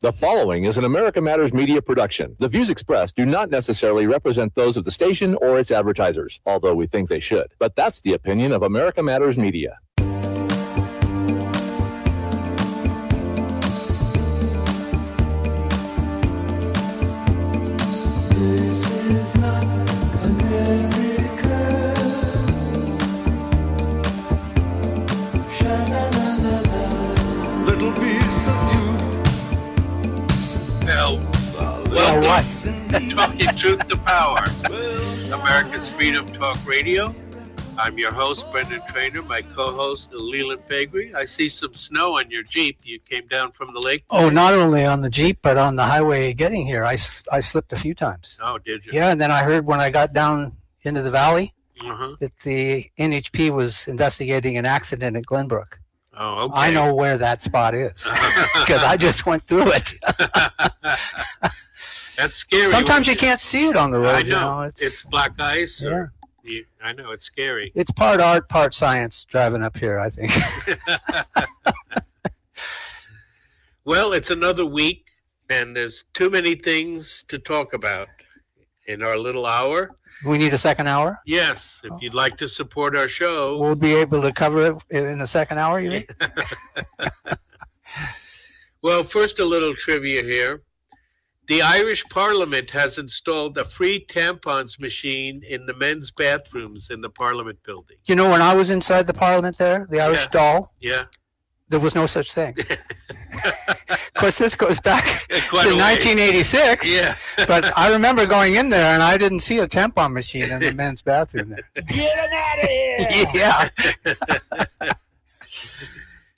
The following is an America Matters Media production. The views expressed do not necessarily represent those of the station or its advertisers, although we think they should. But that's the opinion of America Matters Media. Talking truth to power. America's Freedom Talk Radio. I'm your host, Brendan Trainer. My co-host, Leland Pagry. I see some snow on your Jeep. You came down from the lake. Oh, not only on the Jeep, but on the highway getting here. I, I slipped a few times. Oh, did you? Yeah, and then I heard when I got down into the valley Uh-huh. that the NHP was investigating an accident at Glenbrook. Oh, okay. I know where that spot is because I just went through it. That's scary. Sometimes you can't see it on the road. I You know. know, it's, it's black ice. yeah. Or you, I know it's scary. it's part art, part science driving up here. I think. Well, it's another week, and there's too many things to talk about in our little hour. we need a second hour. Yes, if you'd like to support our show, We'll be able to cover it in the second hour. You think? Well, first, a little trivia here. The Irish Parliament has installed a free tampons machine in the men's bathrooms in the Parliament building. You know, when I was inside the Parliament there, the Irish Yeah. doll, Yeah. there was no such thing. of course, this goes back Quite to a ways. 1986. Yeah. But I remember going in there and I didn't see a tampon machine in the men's bathroom there. Get him out of here. yeah.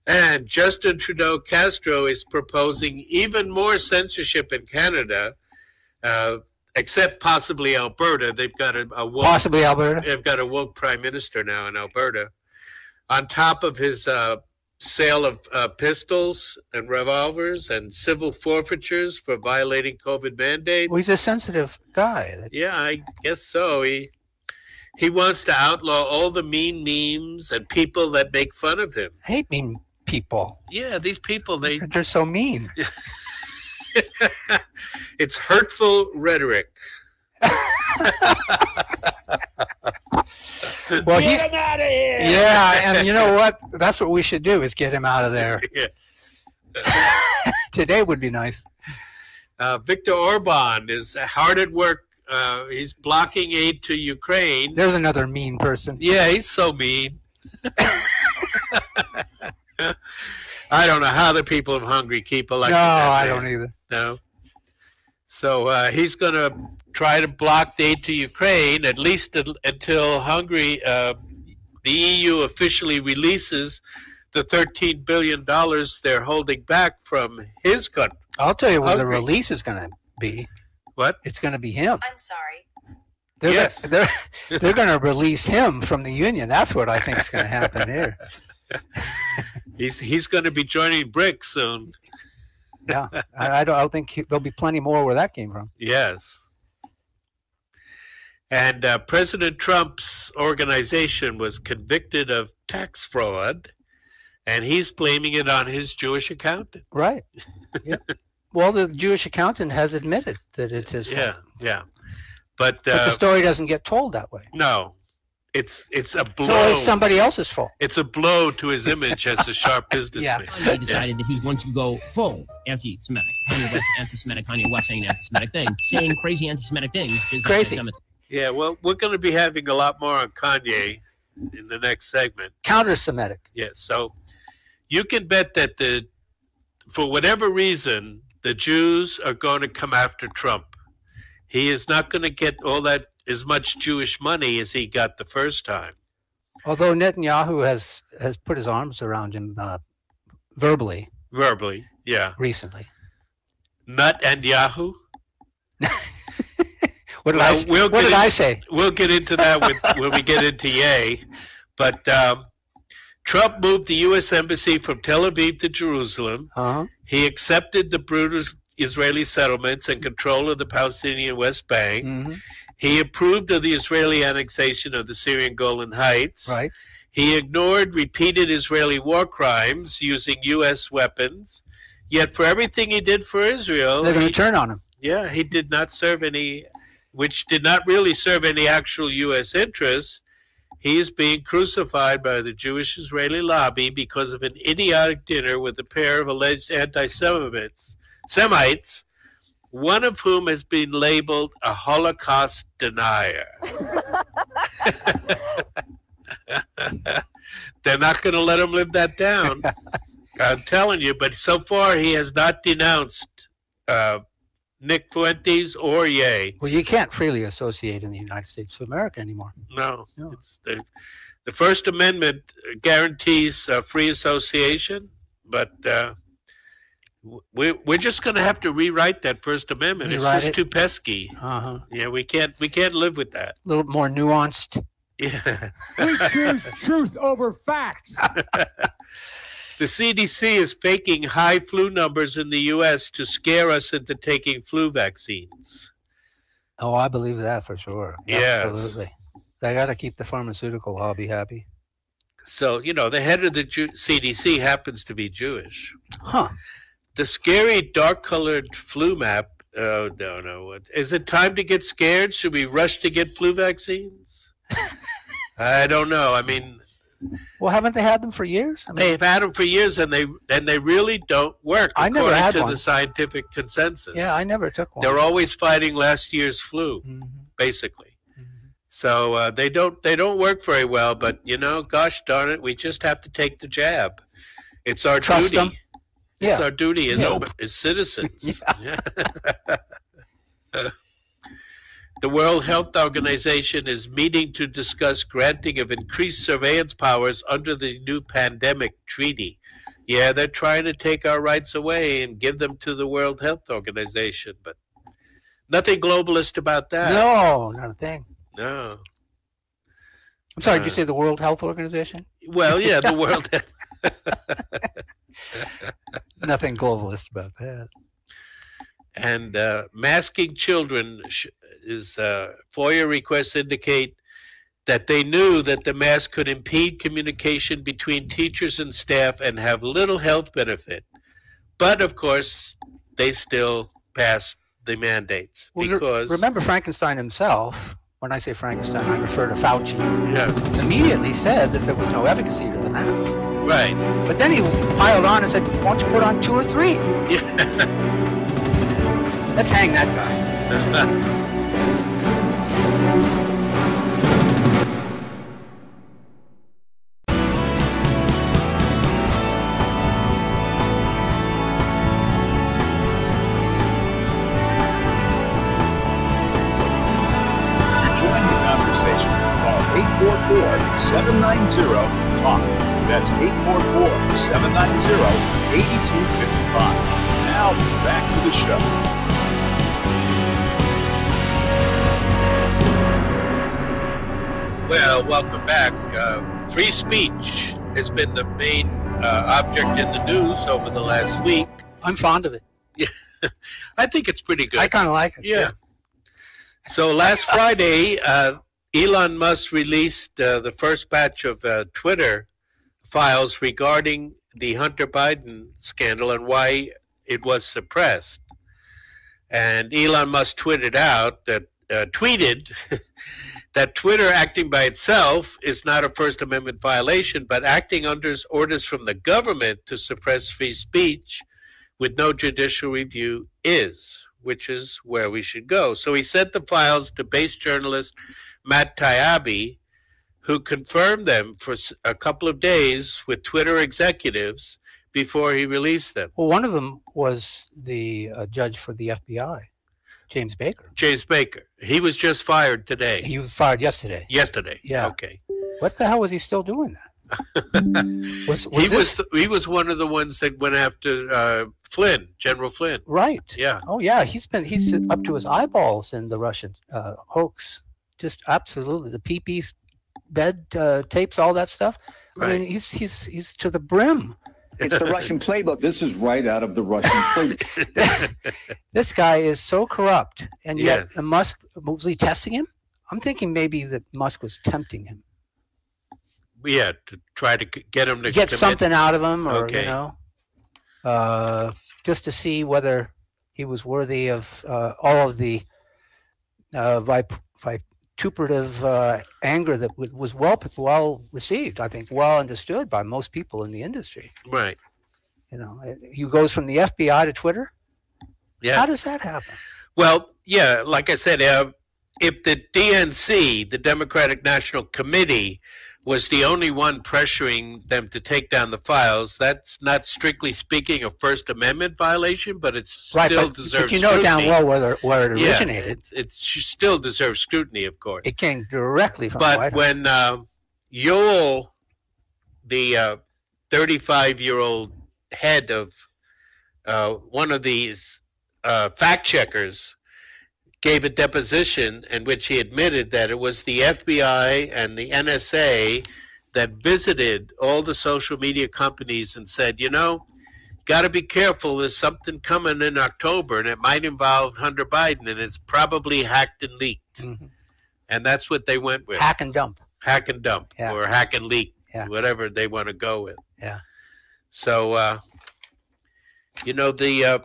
And Justin Trudeau Castro is proposing even more censorship in Canada, uh, except possibly Alberta. They've got a, a woke, Possibly Alberta. they've got a woke prime minister now in Alberta. On top of his uh, sale of uh, pistols and revolvers and civil forfeitures for violating COVID mandate. Well, he's a sensitive guy. Yeah, I guess so. He he wants to outlaw all the mean memes and people that make fun of him. I hate mean people. Yeah, these people they They're so mean. it's hurtful rhetoric. Well, he's Get him out of here. yeah, and you know what? That's what we should do is get him out of there. Yeah. Today would be nice. Uh, Viktor Orban is hard at work. Uh, he's blocking aid to Ukraine. There's another mean person. Yeah, he's so mean. I don't know how the people of Hungary keep No, electing. that I man. don't either. No. So uh, he's going to try to block aid to Ukraine at least un- until Hungary, uh, the EU officially releases the $13 billion they're holding back from his country. I'll tell you what the release is going to be. What? It's going to be him. I'm sorry. They're Yes. they're they're going to release him from the union. That's what I think is going to happen here. He's, he's going to be joining BRICS soon. Yeah, I, I don't. I think he, there'll be plenty more where that came from. Yes. And uh, President Trump's organization was convicted of tax fraud, and he's blaming it on his Jewish accountant. Right. Yeah. well, the Jewish accountant has admitted that it's his. Yeah, fault. yeah. But, But the uh, story doesn't get told that way. no, it's it's a blow. So it's somebody else's fault. it's a blow to his image as a sharp businessman. yeah. He decided that he was going to go full anti-Semitic. Kanye West anti-Semitic. Kanye West saying anti-Semitic things, saying crazy anti-Semitic things, which Crazy. anti-Semitic. Yeah, well, we're going to be having a lot more on Kanye in the next segment. Counter-Semitic. Yes. So you can bet that the for whatever reason the Jews are going to come after Trump. He is not going to get all that as much Jewish money as he got the first time. Although Netanyahu has has put his arms around him uh, verbally Verbally, yeah. recently. Nut and Yahoo. What did, Well, I, s- we'll what did in- I say? We'll get into that with, when we get into Ye. But um, Trump moved the U.S. Embassy from Tel Aviv to Jerusalem. Uh-huh. He accepted the brutal Israeli settlements and control of the Palestinian West Bank. hmm He approved of the Israeli annexation of the Syrian Golan Heights. Right. He ignored repeated Israeli war crimes using U.S. weapons, Yet for everything he did for Israel, They're going to turn on him. yeah, he did not serve any, which did not really serve any actual U.S. interests. He is being crucified by the Jewish Israeli lobby because of an idiotic dinner with a pair of alleged anti Semites, Semites, one of whom has been labeled a Holocaust denier. They're not going to let him live that down. I'm telling you, but so far he has not denounced uh, Nick Fuentes or Ye. Well, you can't freely associate in the United States of America anymore. No, No. it's the the First Amendment guarantees uh, free association, but uh, w- we we're just going to have to rewrite that First Amendment. Rewrite it's just it. too pesky. Uh huh. Yeah, we can't we can't live with that. A little more nuanced. Yeah. We choose truth over facts. The CDC is faking high flu numbers in the U.S. to scare us into taking flu vaccines. Oh, I believe that for sure. Yes. Absolutely. They got to keep the pharmaceutical hobby happy. So, you know, the head of the Ju- CDC happens to be Jewish. Huh. The scary dark colored flu map. Oh, no, no. What- Is it time to get scared? Should we rush to get flu vaccines? I don't know. I mean, Well, haven't they had them for years? I mean, they've had them for years and they and they really don't work I never according had to one. the scientific consensus. yeah, I never took one. They're always fighting last year's flu, Mhm. basically. Mhm. So uh, they don't they don't work very well. But you know, gosh darn it, we just have to take the jab. It's our Trust duty. them. It's Yeah. our duty as, Nope. as citizens. the World Health Organization is meeting to discuss granting of increased surveillance powers under the new pandemic treaty. Yeah, they're trying to take our rights away and give them to the World Health Organization, but nothing globalist about that. No, not a thing. No. I'm sorry, did you Uh, say the World Health Organization? Well, yeah, the World Nothing globalist about that. and uh, masking children is uh, FOIA requests indicate that they knew that the mask could impede communication between teachers and staff and have little health benefit. But of course, they still passed the mandates Well, because remember Frankenstein himself. When I say Frankenstein, I refer to Fauci. yeah, Immediately said that there was no efficacy to the mask. right. But then he piled on and said, "Why don't you put on two or three? Yeah. Let's hang that guy." 844-790-TALK. That's 844-790-8255. Now, back to the show. Well, welcome back. Uh, free speech has been the main uh, object in the news over the last week. I'm fond of it. Yeah, I think it's pretty good. I kind of like it. yeah. So last Friday, uh, Elon Musk released uh, the first batch of uh, Twitter files regarding the Hunter Biden scandal and why it was suppressed. And Elon Musk tweeted out that uh, tweeted that Twitter acting by itself is not a First Amendment violation, but acting under orders from the government to suppress free speech with no judicial review is, which is where we should go. So he sent the files to base journalist Matt Taibbi, who confirmed them for a couple of days with Twitter executives before he released them. Well, one of them was the uh, judge for the FBI, James Baker. James Baker, he was just fired today. He was fired yesterday. yesterday. Yeah. Okay. What the hell was he still doing that? Was, was he this was he was one of the ones that went after uh, Flynn, General Flynn. right? Yeah. Oh yeah, he's been he's up to his eyeballs in the Russian uh, hoax. Just absolutely the PP bed uh, tapes, all that stuff. I mean, he's he's he's to the brim. It's the Russian playbook. This is right out of the Russian playbook. This guy is so corrupt, and yet Yes. Musk was he testing him? I'm thinking maybe that Musk was tempting him, Yeah, to try to get him to get commit. something out of him, or Okay. you know. Uh, just to see whether he was worthy of uh, all of the uh, vip- vituperative uh, anger that w- was well well received. I think well understood by most people in the industry. Right. You know, Uh, he goes from the FBI to Twitter. Yeah. How does that happen? Well, yeah, like I said, uh, if the DNC, the Democratic National Committee, was the only one pressuring them to take down the files, that's not strictly speaking a First Amendment violation, but it still right, but, deserves but you know scrutiny. well whether where it Yeah, originated. It's she still deserves scrutiny, of course. It came directly from but when uh, Yoel, the 35 year old head of uh, one of these uh, fact checkers, gave a deposition in which he admitted that it was the FBI and the NSA that visited all the social media companies and said, you know, got to be careful. There's something coming in October, and it might involve Hunter Biden, and it's probably hacked and leaked. Mhm. And that's what they went with hack and dump. hack and dump Yeah. or hack and leak, Yeah. whatever they want to go with. Yeah. So, uh, you know, the uh,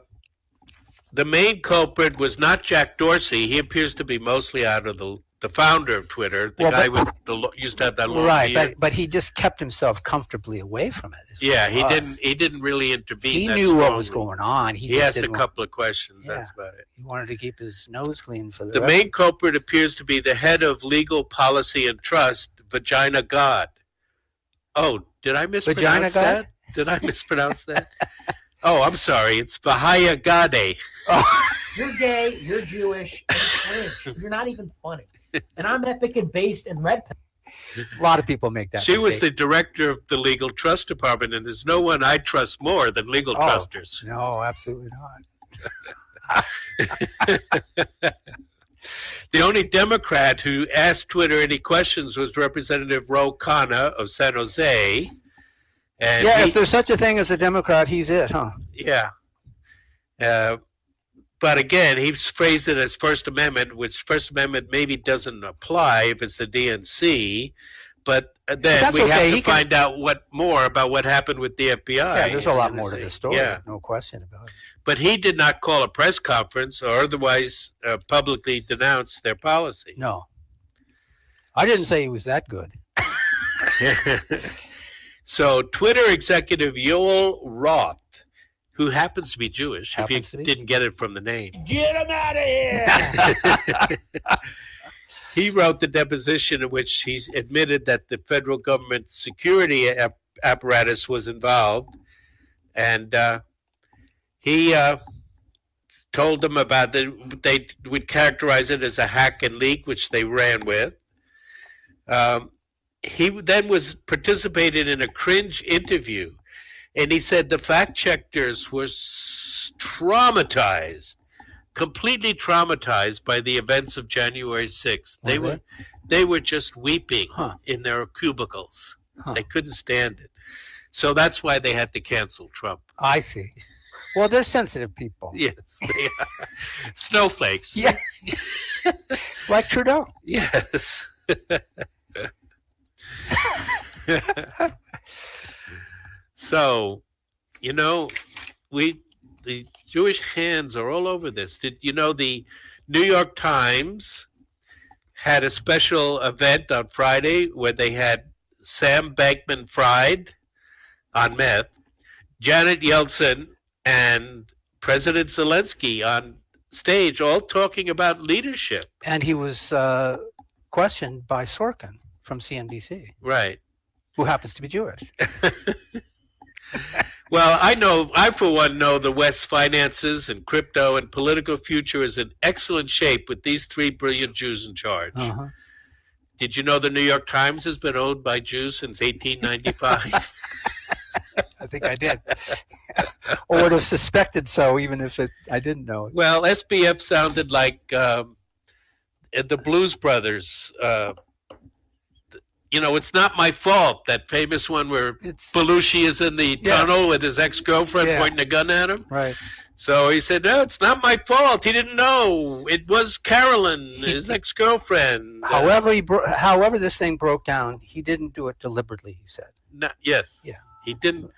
the main culprit was not Jack Dorsey. He appears to be mostly out of the the founder of Twitter, the Well, guy but- with the used to have that long Right, beard. but but he just kept himself comfortably away from it. yeah, he didn't. He didn't really intervene. He knew what was going on. He, He, asked a didn't want- couple of questions. Yeah. That's about it. He wanted to keep his nose clean for the, The main culprit appears to be the head of legal policy and trust, Vagina God. Oh, did I mispronounce God? that? Did I mispronounce that? Oh, I'm sorry. It's Vijaya Gadde. You're gay, you're Jewish, you're. You're not even funny. And I'm epic and based and red. A lot of people make that. She was the director of the legal trust department, and there's no one I trust more than legal Oh. trusters. No, absolutely not. The only Democrat who asked Twitter any questions was Representative Ro Khanna of San Jose. And yeah, he- if there's such a thing as a Democrat, he's it, huh? Yeah. Uh, but again, he's phrased it as First Amendment, which First Amendment maybe doesn't apply if it's the DNC. But uh, then that's we okay. have to He can- find out what more about what happened with the FBI. Yeah, there's a lot more to the story. Yeah, No question about it. but he did not call a press conference or otherwise uh, publicly denounce their policy. No. I didn't say he was that good. so, Twitter executive Yoel Roth, who happens to be Jewish, Happens if you didn't get it from the name, Get him out of here! he wrote the deposition in which he admitted that the federal government security ap- apparatus was involved, and uh, he uh, told them about the they would characterize it as a hack and leak, which they ran with. Um, he then was participated in a cringe interview, and he said the fact checkers were s- traumatized completely traumatized by the events of January 6th. They Were were they were just weeping Huh. in their cubicles. Huh. They couldn't stand it. So that's why they had to cancel Trump. I see. Well, they're sensitive people. Yes. they are. Snowflakes. Yeah. like Trudeau. Yes. so, you know, we the Jewish hands are all over this. Did you know the New York Times had a special event on Friday where they had Sam Bankman Fried on meth, Janet Yeltsin, and President Zelensky on stage, all talking about leadership. And he was uh, questioned by Sorkin from CNBC, Right. who happens to be Jewish. Well, I know, I for one know the West's finances and crypto and political future is in excellent shape with these three brilliant Jews in charge. Uh-huh. Did you know the New York Times has been owned by Jews since 1895? I think I did. or would have suspected so, even if it, I didn't know it. well, SBF sounded like um, the Blues Brothers. Uh, you know, it's not my fault. That famous one where It's Belushi is in the Yeah. tunnel with his ex-girlfriend Yeah. pointing a gun at him. right. So he said, "No, it's not my fault. He didn't know. It was Carolyn, his ex-girlfriend." However, he bro- however this thing broke down, he didn't do it deliberately. He said. no- yes, Yeah. he didn't.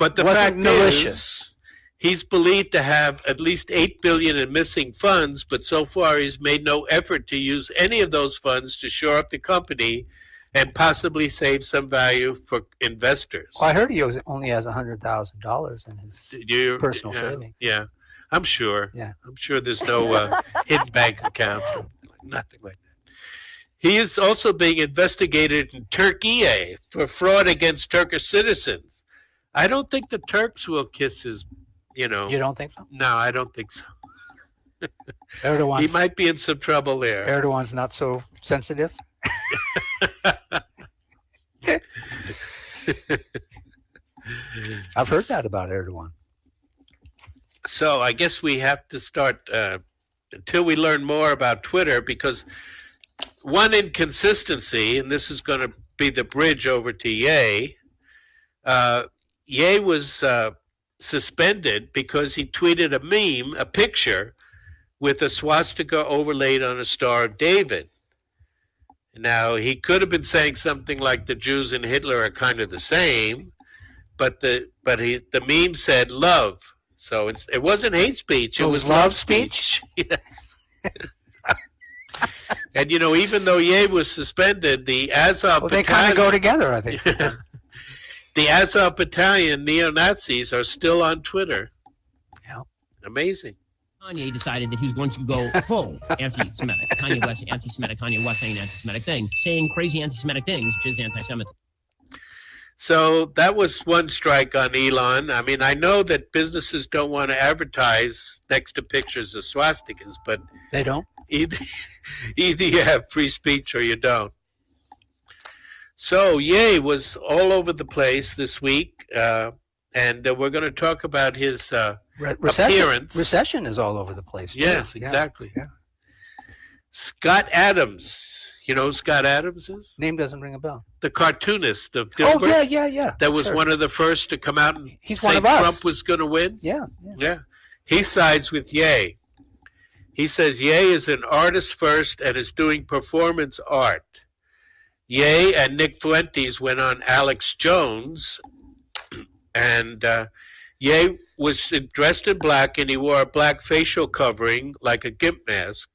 But the fact malicious. is, He's believed to have at least 8 billion in missing funds, but so far he's made no effort to use any of those funds to shore up the company and possibly save some value for investors. Well, I heard he only has hundred thousand dollars in his You- personal yeah, savings. Yeah, I'm sure. Yeah. I'm sure there's no uh, hidden bank accounts, or nothing like that. He is also being investigated in Turkey eh, for fraud against Turkish citizens. I don't think the Turks will kiss his, you know. You don't think so? No, I don't think so. Erdogan. He might be in some trouble there. Erdogan's not so sensitive. I've heard that about Erdogan. So I guess we have to start uh, until we learn more about Twitter because one inconsistency, and this is going to be the bridge over to Ye. Uh, Ye was uh, suspended because he tweeted a meme, a picture with a swastika overlaid on a Star of David. Now he could have been saying something like the Jews and Hitler are kind of the same, but the but he the meme said love. So it's, it wasn't hate speech; it, It was, was love love speech. Yes. and you know, even though Ye was suspended, the Azov Well, they kind of go together, I think. the Azov battalion neo Nazis are still on Twitter. Yeah. Amazing. Kanye decided that he was going to go full anti-Semitic. Kanye West, anti-Semitic. Kanye West saying anti-Semitic thing, saying crazy anti-Semitic things, which is anti-Semitic. So that was one strike on Elon. I mean, I know that businesses don't want to advertise next to pictures of swastikas, but They don't. either either you have free speech or you don't. So Ye was all over the place this week, uh, and uh, we're going to talk about his. Uh, Re- recession, Appearance. recession is all over the place. too. yes, exactly. yeah. Scott Adams. You know who Scott Adams is? Name doesn't ring a bell. The cartoonist of Oh yeah, yeah, yeah. That was Sure. one of the first to come out and He's say one of us. Trump was going to win. Yeah, yeah. Yeah. He sides with Ye. He says Ye is an artist first and is doing performance art. Ye and Nick Fuentes went on Alex Jones, and uh, Ye was dressed in black and he wore a black facial covering like a gimp mask.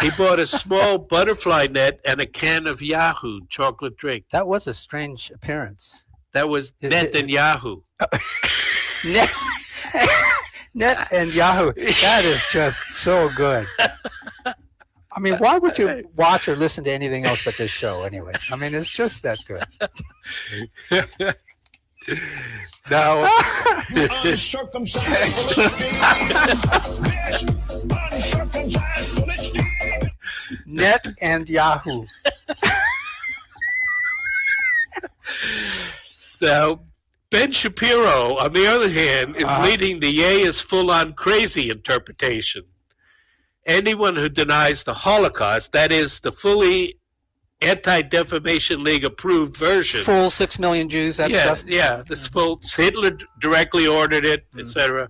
He bought a small butterfly net and a can of Yoo-hoo chocolate drink. That was a strange appearance. That was It- Net and Yahoo. Net, Net and Yahoo. That is just so good. I mean, why would you watch or listen to anything else but this show anyway? I mean, it's just that good. Now, Uncircumcised Philistines. Uncircumcised Philistines. Net and Yahoo. So Ben Shapiro, on the other hand, is Uh-huh. leading the Ye is full on crazy interpretation. Anyone who denies the Holocaust, that is the fully Anti Defamation League approved version. Full six million Jews. That yeah, stuff. yeah. This full Hitler directly ordered it, Mm-hmm. etc.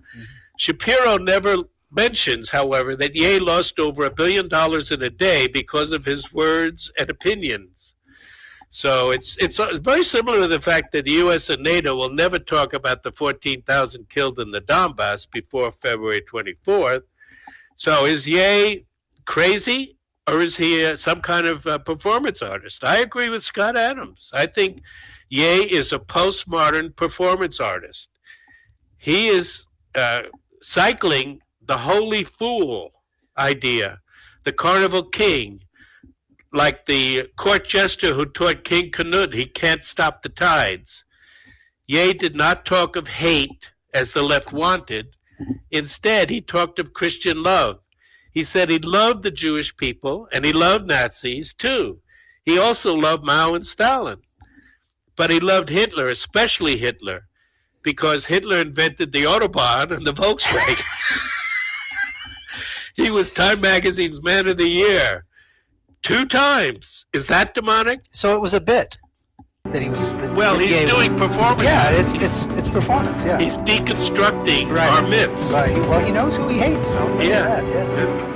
Shapiro never mentions, however, that Ye lost over a billion dollars in a day because of his words and opinions. So it's it's uh, very similar to the fact that the U.S. and NATO will never talk about the 14,000 killed in the Donbass before February 24th. So is Ye crazy or is he uh, some kind of uh, performance artist? I agree with Scott Adams. I think Ye is a postmodern performance artist. He is uh, cycling the holy fool idea, the carnival king, like the court jester who taught King Canute he can't stop the tides. Ye did not talk of hate as the left wanted. Instead, he talked of Christian love. He said he loved the Jewish people and he loved Nazis too. He also loved Mao and Stalin. But he loved Hitler, especially Hitler, because Hitler invented the Autobahn and the Volkswagen. he was Time Magazine's Man of the Year two times. Is that demonic? So it was a bit that he was. that Well, he's gave- doing performance. Yeah, it's it's it's performance. Yeah. He's deconstructing Right. our myths. Right. Well, he knows who he hates. So Yeah. that, yeah.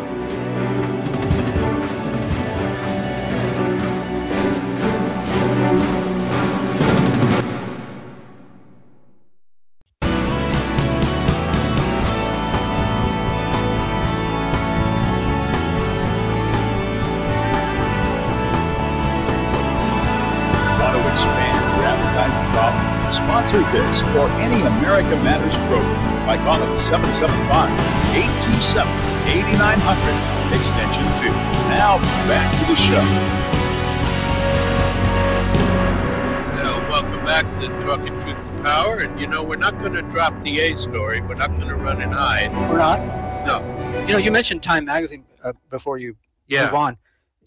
Or any America Matters program by calling 775 827 8900, extension 2. Now, back to the show. Hello, welcome back to Talking Truth to Power. And you know, we're not going to drop the A story. We're not going to run and hide. We're not. No. You know, you mentioned Time Magazine uh, before you Yeah. move on.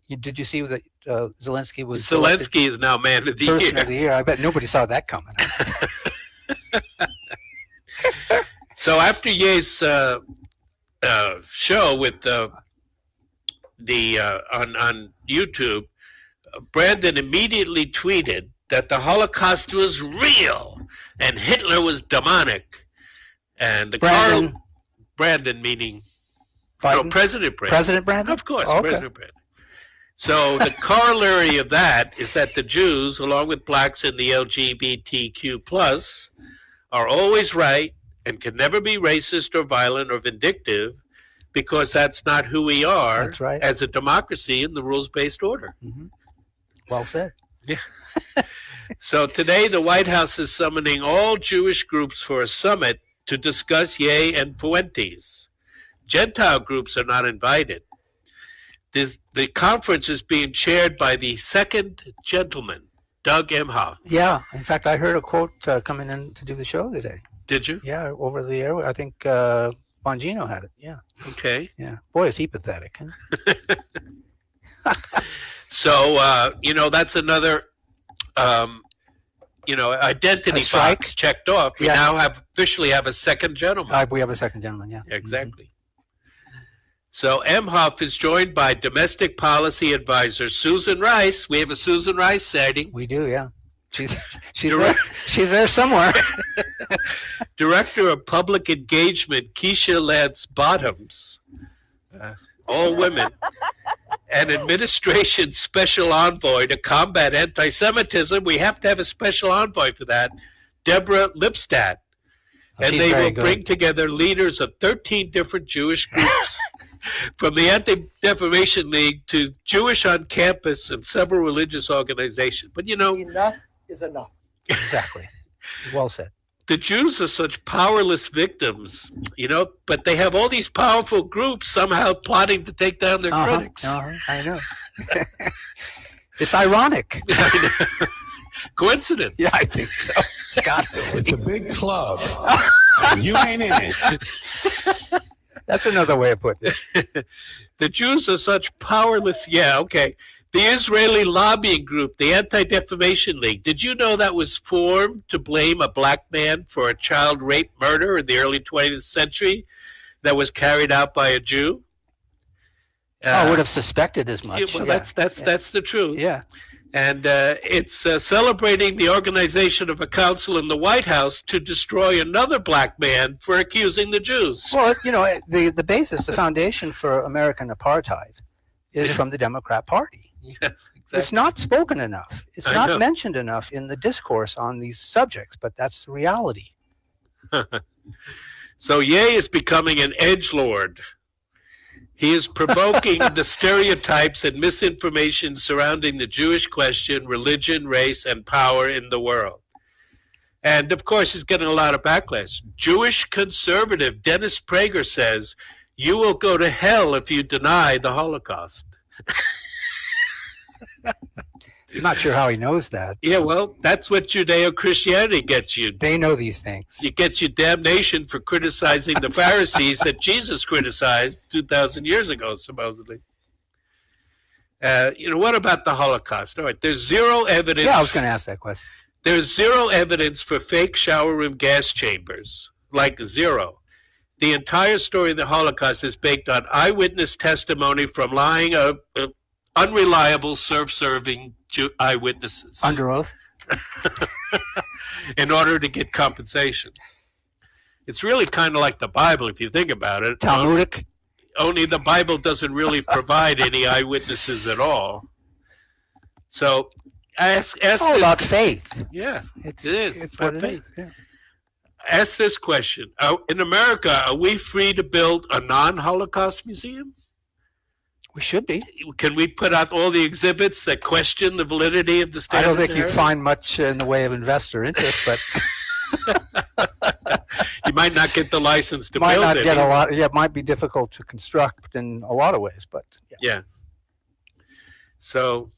You, did you see that uh, Zelensky was Zelensky is now man of the person year. of the year? I bet nobody saw that coming. So after Ye's uh, uh, show with the the uh, on on YouTube, Brandon immediately tweeted that the Holocaust was real and Hitler was demonic, and the Brandon Carl Brandon meaning no, President Brandon. President Brandon? Of course, Oh, okay. President Brandon. So the corollary of that is that the Jews, along with blacks and the LGBTQ plus, are always right and can never be racist or violent or vindictive because that's not who we are right. as a democracy in the rules-based order. Well said. Yeah. So today the White House is summoning all Jewish groups for a summit to discuss Ye and Fuentes. Gentile groups are not invited. This, the conference is being chaired by the second gentleman, Doug Emhoff. Yeah. In fact, I heard a quote uh, coming in to do the show today. Did you? Yeah, over the air. I think uh, Bongino had it. Yeah. Okay. Yeah. Boy, is he pathetic. Huh? So, uh, you know, that's another, um, you know, identity box checked off. We Yeah. now have officially have a second gentleman. Uh, we have a second gentleman. Yeah. Exactly. So Emhoff is joined by domestic policy advisor Susan Rice. We have a Susan Rice sighting. We do. Yeah. She's she's there. She's there somewhere. Director of Public Engagement Keisha Lance Bottoms. Uh, all women. and administration special envoy to combat anti-Semitism. We have to have a special envoy for that, Deborah Lipstadt. And they will good. bring together leaders of 13 different Jewish groups, from the Anti-Defamation League to Jewish on Campus and several religious organizations. But you know, Enough is enough. exactly. Well said. The Jews are such powerless victims, you know, but they have all these powerful groups somehow plotting to take down their Uh-huh, critics. uh-huh, I know. it's ironic. Coincidence. Yeah, I think so. It's got to. It's a big club. you ain't in it. That's another way of putting it. The Jews are such powerless. Yeah, okay. The Israeli lobbying group, the Anti Defamation League, did you know that was formed to blame a black man for a child rape murder in the early 20th century that was carried out by a Jew? I Uh, would have suspected as much. yeah, well, yeah. that's that's that's the truth. yeah. and uh, it's uh, celebrating the organization of a council in the White House to destroy another black man for accusing the Jews. Well, you know, the the basis, the foundation for American apartheid is Yeah. from the Democrat Party. Yes, It's not spoken enough. It's I not know. mentioned enough in the discourse on these subjects, but that's the reality. So Ye is becoming an edge lord. He is provoking the stereotypes and misinformation surrounding the Jewish question, religion, race, and power in the world. And of course, he's getting a lot of backlash. Jewish conservative Dennis Prager says, You will go to hell if you deny the Holocaust. I'm not sure how he knows that. Yeah, well, that's what Judeo Christianity gets you. They know these things. It gets you damnation for criticizing the Pharisees that Jesus criticized 2,000 years ago, supposedly. Uh, you know, what about the Holocaust? All right, there's zero evidence. Yeah, I was going to ask that question. There's zero evidence for fake shower room gas chambers, like zero. The entire story of the Holocaust is based on eyewitness testimony from lying, uh, uh, unreliable, self-serving Jew- eyewitnesses Under oath? in order to get compensation. It's really kind of like the Bible, if you think about it. Talmudic? Only the Bible doesn't really provide any eyewitnesses at all. So ask, It's ask all this, about faith. yeah, It's, It is. It's It's what about it faith. is. Yeah. ask this question: In America, are we free to build a non-Holocaust museum? We should be. Can we put out all the exhibits that question the validity of the I don't think you'd find much in the way of investor interest, but you might not get the license to might build not it. get a lot. Yeah, it might be difficult to construct in a lot of ways, but yeah. Yeah. So,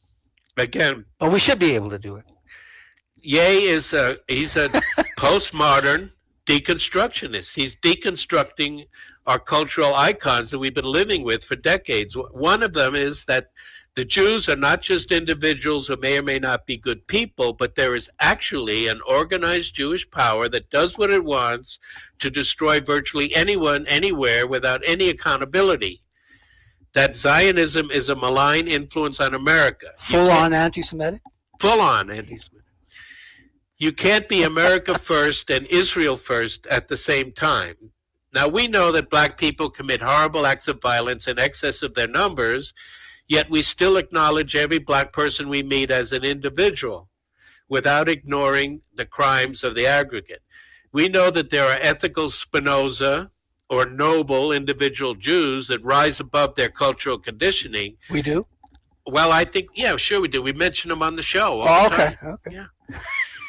again, But we should be able to do it. Ye is a he's a postmodern deconstructionist. He's deconstructing our cultural icons that we've been living with for decades. One of them is that the Jews are not just individuals who may or may not be good people, but there is actually an organized Jewish power that does what it wants to destroy virtually anyone, anywhere, without any accountability. That Zionism is a malign influence on America. Full on anti-Semitic. full on anti-Semitic. You can't be America first and Israel first at the same time. Now we know that black people commit horrible acts of violence in excess of their numbers, yet we still acknowledge every black person we meet as an individual without ignoring the crimes of the aggregate. We know that there are ethical Spinoza or noble individual Jews that rise above their cultural conditioning. We do. Well, I think, yeah, sure we do. We mention them on the show. Oh, the okay. Okay. Yeah.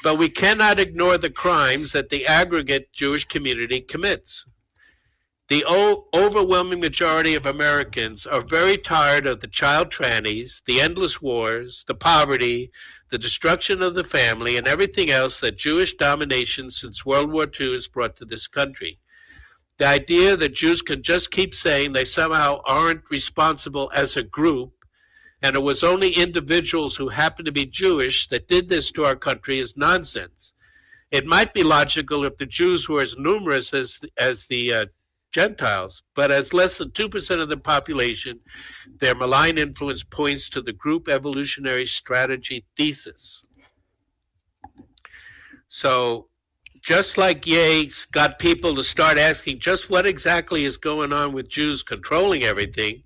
But we cannot ignore the crimes that the aggregate Jewish community commits. The o- overwhelming majority of Americans are very tired of the child trannies, the endless wars, the poverty, the destruction of the family, and everything else that Jewish domination since World War II has brought to this country. The idea that Jews can just keep saying they somehow aren't responsible as a group and it was only individuals who happened to be Jewish that did this to our country is nonsense. It might be logical if the Jews were as numerous as as the uh, Gentiles, but as less than two percent of the population, their malign influence points to the group evolutionary strategy thesis. So, just like Ye's got people to start asking just what exactly is going on with Jews controlling everything,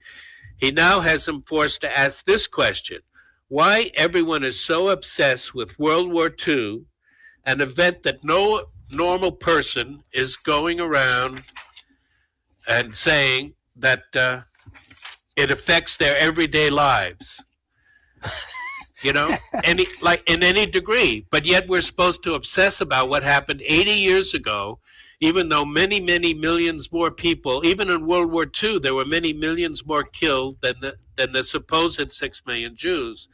he now has them forced to ask this question why everyone is so obsessed with World War II, an event that no normal person is going around and saying that uh, it affects their everyday lives. You know, any like in any degree, but yet we're supposed to obsess about what happened 80 years ago even though many, many millions more people, even in World War II, there were many millions more killed than the, than the supposed six million Jews.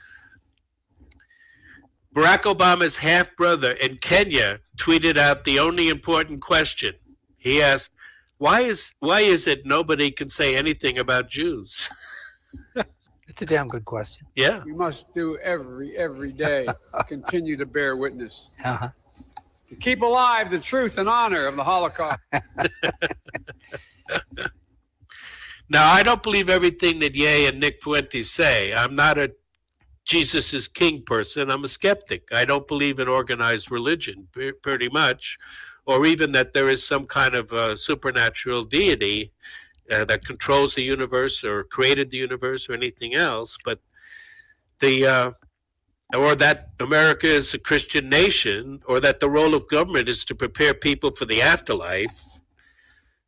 Barack Obama's half brother in Kenya tweeted out the only important question. He asked, "Why is why is it nobody can say anything about Jews?" It's a damn good question. Yeah, We must do every every day. continue to bear witness. Uh-huh. To keep alive the truth and honor of the Holocaust. Now, I don't believe everything that Ye and Nick Fuentes say. I'm not a Jesus is king person. I'm a skeptic. I don't believe in organized religion, pretty much, or even that there is some kind of uh, supernatural deity uh, that controls the universe or created the universe or anything else. But the uh, or that America is a Christian nation, or that the role of government is to prepare people for the afterlife.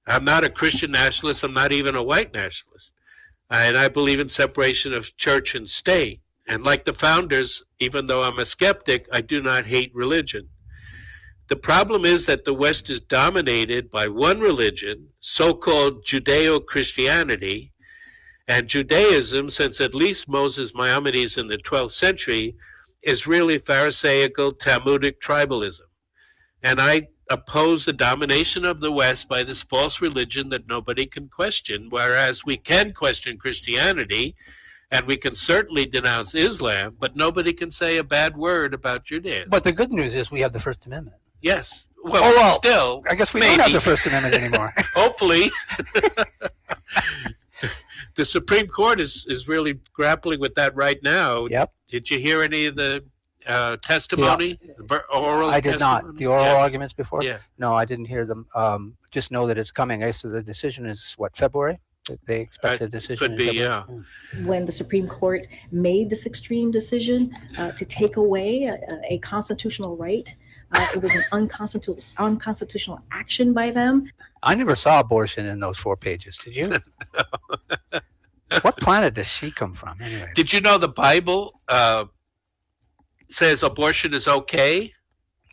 I'm not a Christian nationalist. I'm not even a white nationalist. And I believe in separation of church and state. And like the founders, even though I'm a skeptic, I do not hate religion. The problem is that the West is dominated by one religion, so called Judeo Christianity, and Judaism, since at least Moses Maimonides in the 12th century, is really Pharisaical Talmudic tribalism. And I oppose the domination of the West by this false religion that nobody can question, whereas we can question Christianity and we can certainly denounce Islam, but nobody can say a bad word about Judaism. But the good news is we have the First Amendment. Yes. Well, Oh, well, still, I guess we maybe. don't have the First Amendment anymore. hopefully the supreme court is is really grappling with that right now Yep. did you hear any of the uh, testimony the ver- oral I did not. The oral Yeah. arguments before? Yeah. No, I didn't hear them. Um, just know that it's coming. I said the decision is what, February? They expect a decision. could be, yeah. when the Supreme Court made this extreme decision uh, to take away a, a constitutional right. Uh, it was an unconstitutional, unconstitutional action by them. I never saw abortion in those four pages. Did you? what planet does she come from? Anyway, Did you know the Bible uh, says abortion is okay?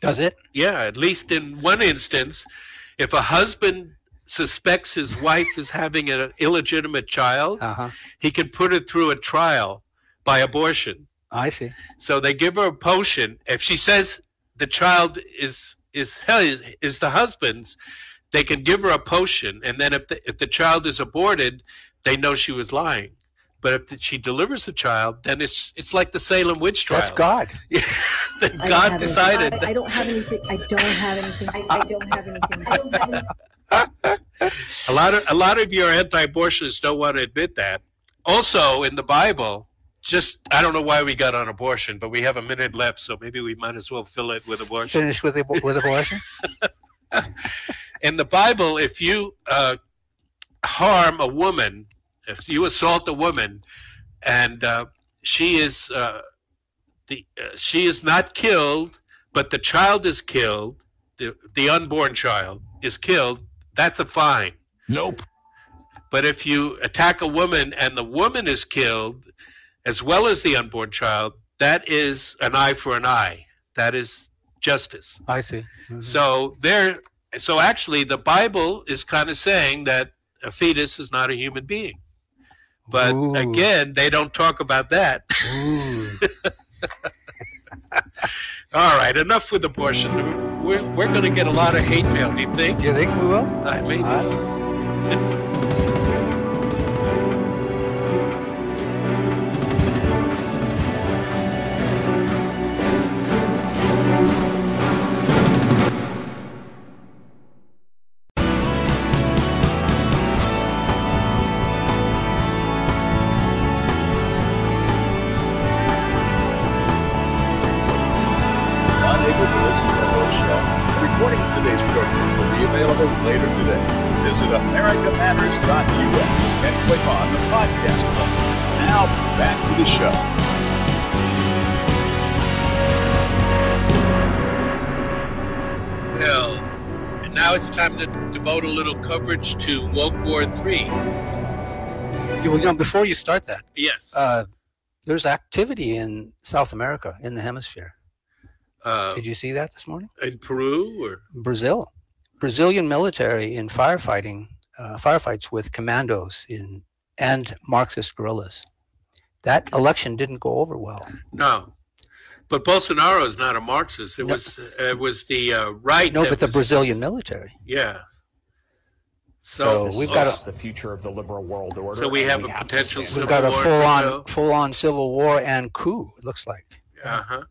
does it? Yeah, at least in one instance, if a husband suspects his wife is having an illegitimate child, Uh-huh. he can put it through a trial by abortion. I see. So they give her a potion. If she says the child is is his, is the husband's, they can give her a potion, and then if the, if the child is aborted, they know she was lying. But if she delivers the child, then it's it's like the Salem witch trial. That's God. Then I God decided. Anything. I, I don't have anything. I don't have anything. I, I don't have anything. I don't have anything. A lot of a lot of your anti-abortionists don't want to admit that. Also, in the Bible, just I don't know why we got on abortion, but we have a minute left, so maybe we might as well fill it with abortion. Finish with abo- with abortion. In the Bible, if you uh, harm a woman, if you assault a woman, and uh, she is uh, the uh, she is not killed, but the child is killed, the the unborn child is killed, that's a fine. Nope. But if you attack a woman and the woman is killed, as well as the unborn child, that is an eye for an eye. That is justice. I see. Mhm. So there. So actually, the Bible is kind of saying that a fetus is not a human being. But Ooh. again, they don't talk about that. All right, enough with abortion. We're, we're going to get a lot of hate mail. Do you think? You think we will? I mean, Uh, Unable to listen to the whole show, a recording of today's program will be available later today. Visit americamatters.us and click on the podcast button. Now, back to the show. well, now it's time to devote a little coverage to Woke War Three. you know, before you start that, Yes. uh, there's activity in South America in the hemisphere. Uh, Did you see that this morning? in Peru, or Brazil, Brazilian military in firefighting, uh, firefights with commandos in and Marxist guerrillas. That election didn't go over well. no? But Bolsonaro is not a Marxist. It No. was it was the uh, right. No, that but the was- Brazilian military. Yeah. So So, we've got a the future of the liberal world order. So we and have a to potential stand we've got a war in full on full on civil war and coup. It looks like. Uh huh.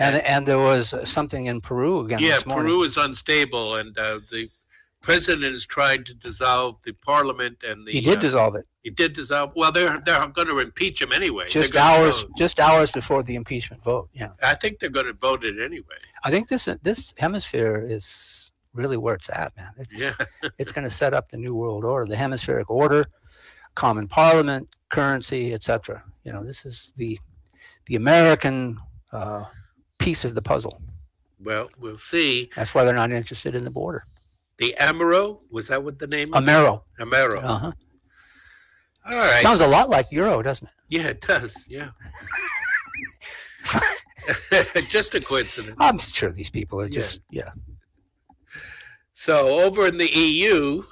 And and there was something in Peru again Yeah. Peru is unstable, and uh, the president is trying to dissolve the parliament and the. he did uh, dissolve it He did dissolve. Well, they're they're going to impeach him anyway. Just hours just hours before the impeachment vote. Yeah, I think they're going to vote it anyway. I think this this hemisphere is really where it's at, man. It's Yeah. it's going to set up the new world order, the hemispheric order, common parliament, currency, etc. You know, this is the the American uh, piece of the puzzle. Well, we'll see. That's why they're not interested in the border. The Amero was that what the name? of it? Amero. Amero. Uh-huh. All right. Sounds a lot like euro, doesn't it? yeah, it does. Yeah. Just a coincidence. I'm sure these people are Yeah. just yeah. So over in the EU,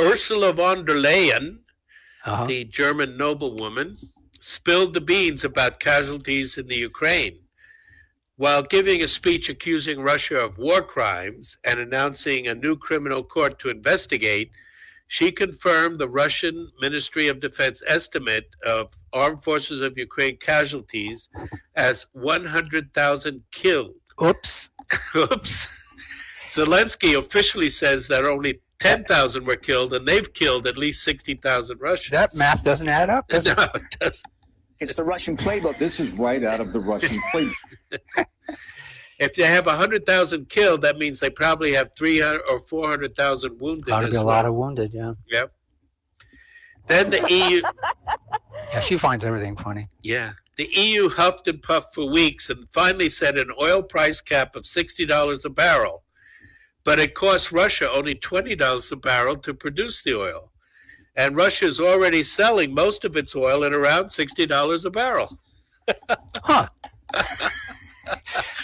Ursula von der Leyen, Uh-huh. the German noblewoman, spilled the beans about casualties in the Ukraine. While giving a speech accusing Russia of war crimes and announcing a new criminal court to investigate, she confirmed the Russian Ministry of Defense estimate of armed forces of Ukraine casualties as 100,000 killed. Oops. Oops. Zelensky officially says that only 10,000 were killed, and they've killed at least 60,000 Russians. That math doesn't add up, does no, it? it doesn't. It's the Russian playbook. This is right out of the Russian playbook. If they have 100,000 killed, that means they probably have 300 or 400,000 wounded. Ought to as be a well. lot of wounded, yeah. Yep. Then the EU, Yeah, she finds everything funny. yeah, the EU huffed and puffed for weeks and finally set an oil price cap of $60 a barrel. But it cost Russia only $20 a barrel to produce the oil. And Russia is already selling most of its oil at around sixty dollars a barrel. huh?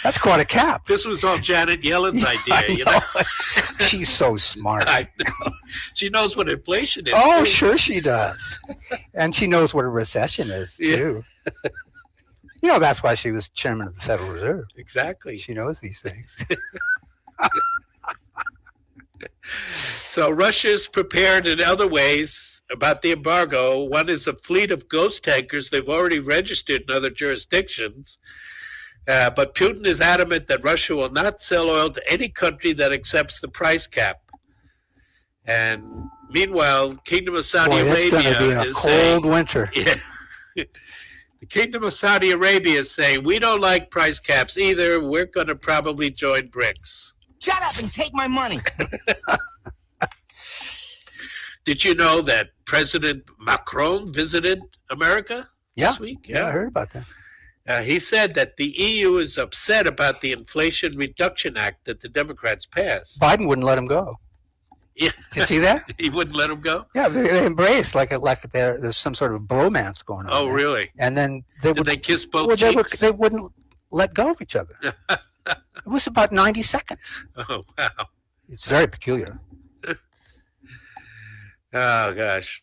That's quite a cap. This was all Janet Yellen's idea. You know, She's so smart. Know. She knows what inflation is. Oh, too. sure she does. And she knows what a recession is, Yeah. too. You know, that's why she was chairman of the Federal Reserve. Exactly. She knows these things. So Russia's prepared in other ways about the embargo. One is a fleet of ghost tankers they've already registered in other jurisdictions. Uh, but Putin is adamant that Russia will not sell oil to any country that accepts the price cap. And meanwhile, Kingdom of Saudi Boy, Arabia to be a is cold saying, winter. yeah. the Kingdom of Saudi Arabia is saying we don't like price caps either. We're going to probably join BRICS. Shut up and take my money. Did you know that President Macron visited America Yeah. this week? Yeah, I heard about that. Uh, he said that the EU is upset about the Inflation Reduction Act that the Democrats passed. Biden wouldn't let him go. Yeah. You see that? he wouldn't let him go. Yeah, they, they embrace like a, like there, there's some sort of bromance going on. Oh, there. really? And then they Did would they kiss both well, they, were, they wouldn't let go of each other. it was about 90 seconds. Oh, wow. It's very peculiar. Oh, gosh.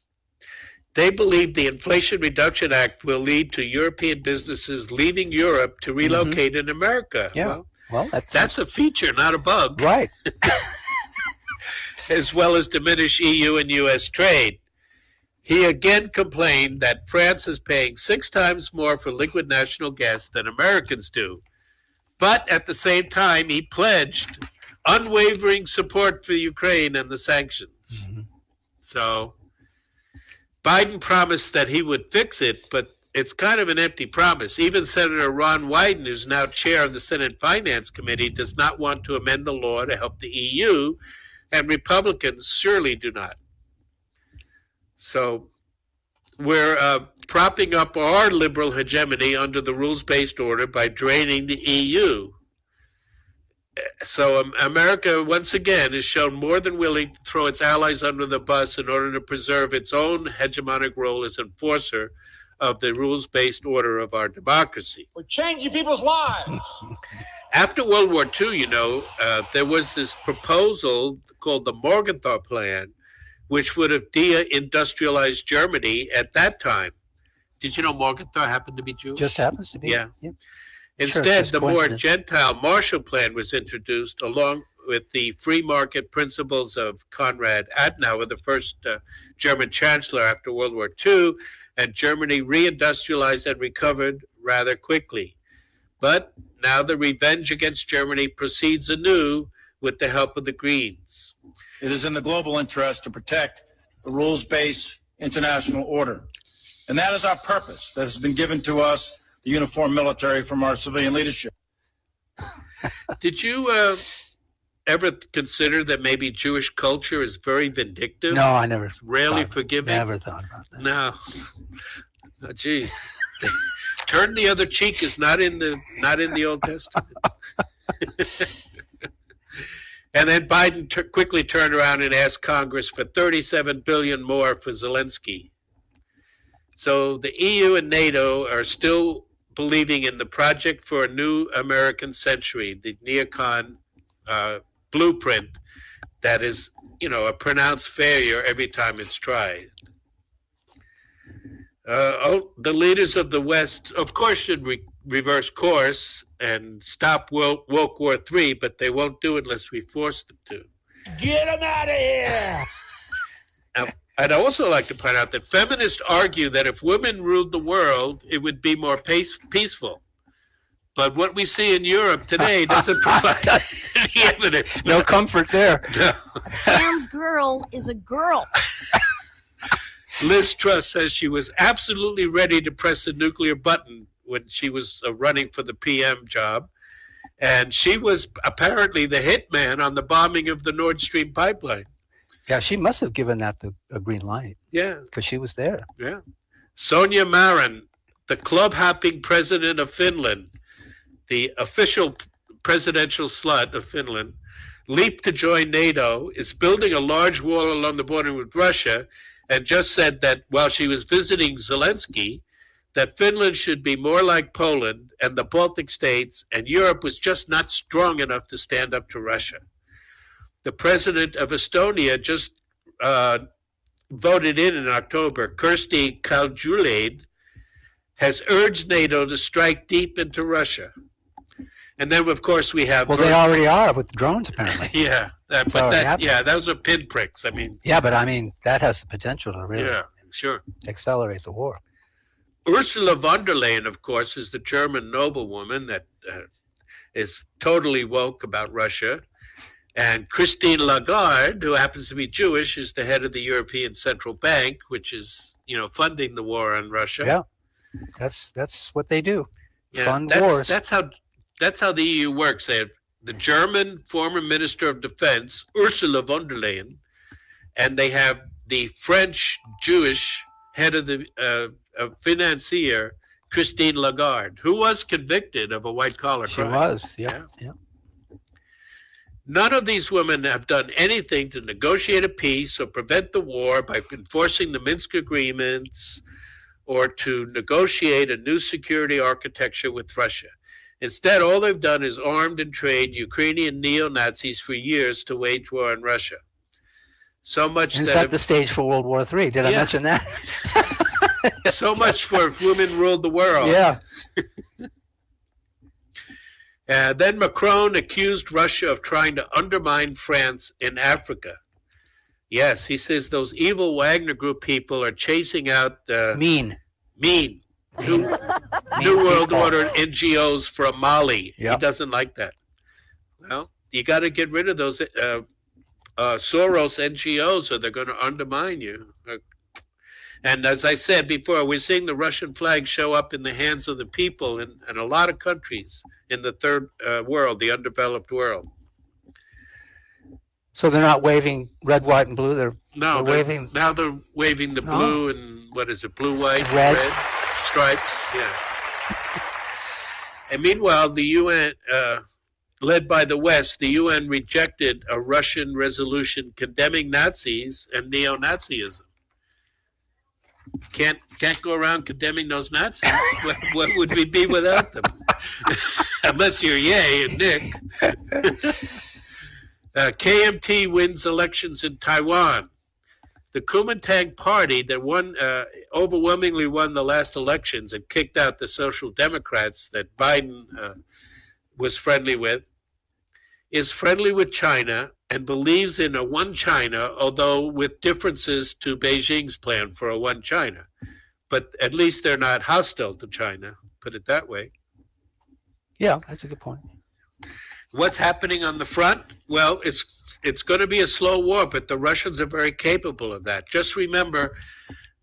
They believe the Inflation Reduction Act will lead to European businesses leaving Europe to relocate in America. Mm-hmm. Yeah. Well, Well, that's that's a feature, not a bug. right. as well as diminish EU and US trade. He again complained that France is paying six times more for liquid natural gas than Americans do. But at the same time, he pledged unwavering support for Ukraine and the sanctions. So Biden promised that he would fix it, but it's kind of an empty promise. Even Senator Ron Wyden, who's now chair of the Senate Finance Committee, does not want to amend the law to help the EU, and Republicans surely do not. So we're uh, propping up our liberal hegemony under the rules based order by draining the EU. So um, America, once again, is shown more than willing to throw its allies under the bus in order to preserve its own hegemonic role as enforcer of the rules based order of our democracy. We're changing people's lives. After World War II, you know, uh, there was this proposal called the Morgenthau Plan, which would have de-industrialized Germany at that time. Did you know Morgenthau happened to be Jewish? Just happens to be. Yeah. Sure, Instead, it's the more. Gentile Marshall Plan was introduced along with the free market principles of Konrad Adenauer, the first uh, German chancellor after World War II, and Germany reindustrialized and recovered rather quickly. But now the revenge against Germany proceeds anew with the help of the Greens. It is in the global interest to protect the rules based international order. And that is our purpose that has been given to us, the uniformed military, from our civilian leadership. Did you uh, ever consider that maybe Jewish culture is very vindictive? No, I never. Rarely thought- forgiving? Never thought about that. No. Oh, jeez. Turn the other cheek is not in the not in the Old Testament. and then Biden t- quickly turned around and asked Congress for 37 billion more for Zelensky. So the EU and NATO are still believing in the project for a new American century, the neocon uh, blueprint that is, you know, a pronounced failure every time it's tried. Uh, oh, the leaders of the West, of course, should re- reverse course and stop woke, woke War III, but they won't do it unless we force them to. Get them out of here. Now, I'd also like to point out that feminists argue that if women ruled the world, it would be more pace- peaceful. But what we see in Europe today doesn't provide any evidence. No comfort there. No. Sam's girl is a girl. Liz Truss says she was absolutely ready to press the nuclear button when she was uh, running for the PM job. And she was apparently the hitman on the bombing of the Nord Stream pipeline. Yeah, she must have given that the, a green light Yeah, because she was there. yeah. Sonia Marin, the club hopping president of Finland, the official presidential slut of Finland, leaped to join NATO, is building a large wall along the border with Russia, and just said that while she was visiting Zelensky, that Finland should be more like Poland and the Baltic states, and Europe was just not strong enough to stand up to Russia. The president of Estonia just uh, voted in in October, Kersti Kaljulaid, has urged NATO to strike deep into Russia. And then, of course, we have. Well, they already are with drones, apparently. yeah, that, So that, yeah, those are pinpricks. I mean, Yeah, but I mean, that has the potential to really yeah, sure. accelerate the war. Ursula von der Leyen, of course, is the German noblewoman that uh, is totally woke about Russia. And Christine Lagarde, who happens to be Jewish, is the head of the European Central Bank, which is, you know, funding the war on Russia. Yeah, that's that's what they do. Yeah, Fund that's, wars. That's how that's how the EU works. They have the German former Minister of Defense Ursula von der Leyen, and they have the French Jewish head of the uh, of financier Christine Lagarde, who was convicted of a white collar crime. She was. Yeah, yeah. None of these women have done anything to negotiate a peace or prevent the war by enforcing the Minsk agreements or to negotiate a new security architecture with Russia. Instead, all they've done is armed and trained Ukrainian neo Nazis for years to wage war on Russia. So much And that set the stage for World War III. Did I mention that? so much for if women ruled the world. Yeah. Uh, then Macron accused Russia of trying to undermine France in Africa. Yes, he says those evil Wagner Group people are chasing out the mean, mean, new, new World. Order NGOs from Mali. He doesn't like that. Well, you got to get rid of those uh, uh, Soros NGOs, or they're going to undermine you. And as I said before, we're seeing the Russian flag show up in the hands of the people in, in a lot of countries in the third uh, world, the undeveloped world. So they're not waving red, white, and blue. They're, No, they're waving. now they're waving the No. blue and what is it, blue, white, Red. stripes. Yeah. And meanwhile, the UN, uh, led by the West, the UN rejected a Russian resolution condemning Nazis and neo-Nazism. Can't can't go around condemning those Nazis. what, what would we be without them? Unless you're Ye and Nick. Uh, KMT wins elections in Taiwan. The Kuomintang party that won uh, overwhelmingly won the last elections and kicked out the Social Democrats that Biden uh, was friendly with is friendly with China and believes in a one China, although with differences to Beijing's plan for a one China. But at least they're not hostile to China, put it that way. Yeah, that's a good point. What's happening on the front? Well, it's it's going to be a slow war, but the Russians are very capable of that. Just remember,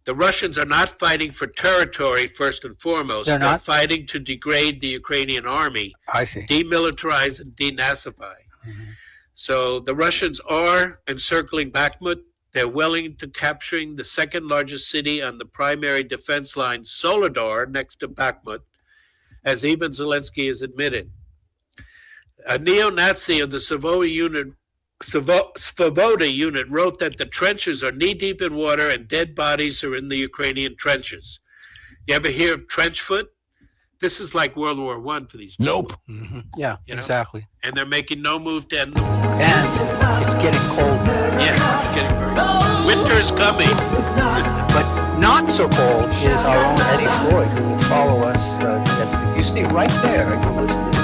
the Russians are not fighting for territory first and foremost. They're not? fighting to degrade the Ukrainian army, I see. demilitarize and denazify. Mm-hmm. So the Russians are encircling Bakhmut. They're willing to capturing the second largest city on the primary defense line, Soledar, next to Bakhmut, as even Zelensky has admitted. A neo-Nazi of the Svoboda unit, Svoboda unit wrote that the trenches are knee-deep in water and dead bodies are in the Ukrainian trenches. You ever hear of trench foot? This is like World War One for these people. Nope. Yeah, You know? exactly. And they're making no move to end the war. And it's getting cold. Yes, it's getting very cold. Winter's coming. But not so cold is our own Eddie Floyd, who will follow us. Uh, if you stay right there, you listen to this.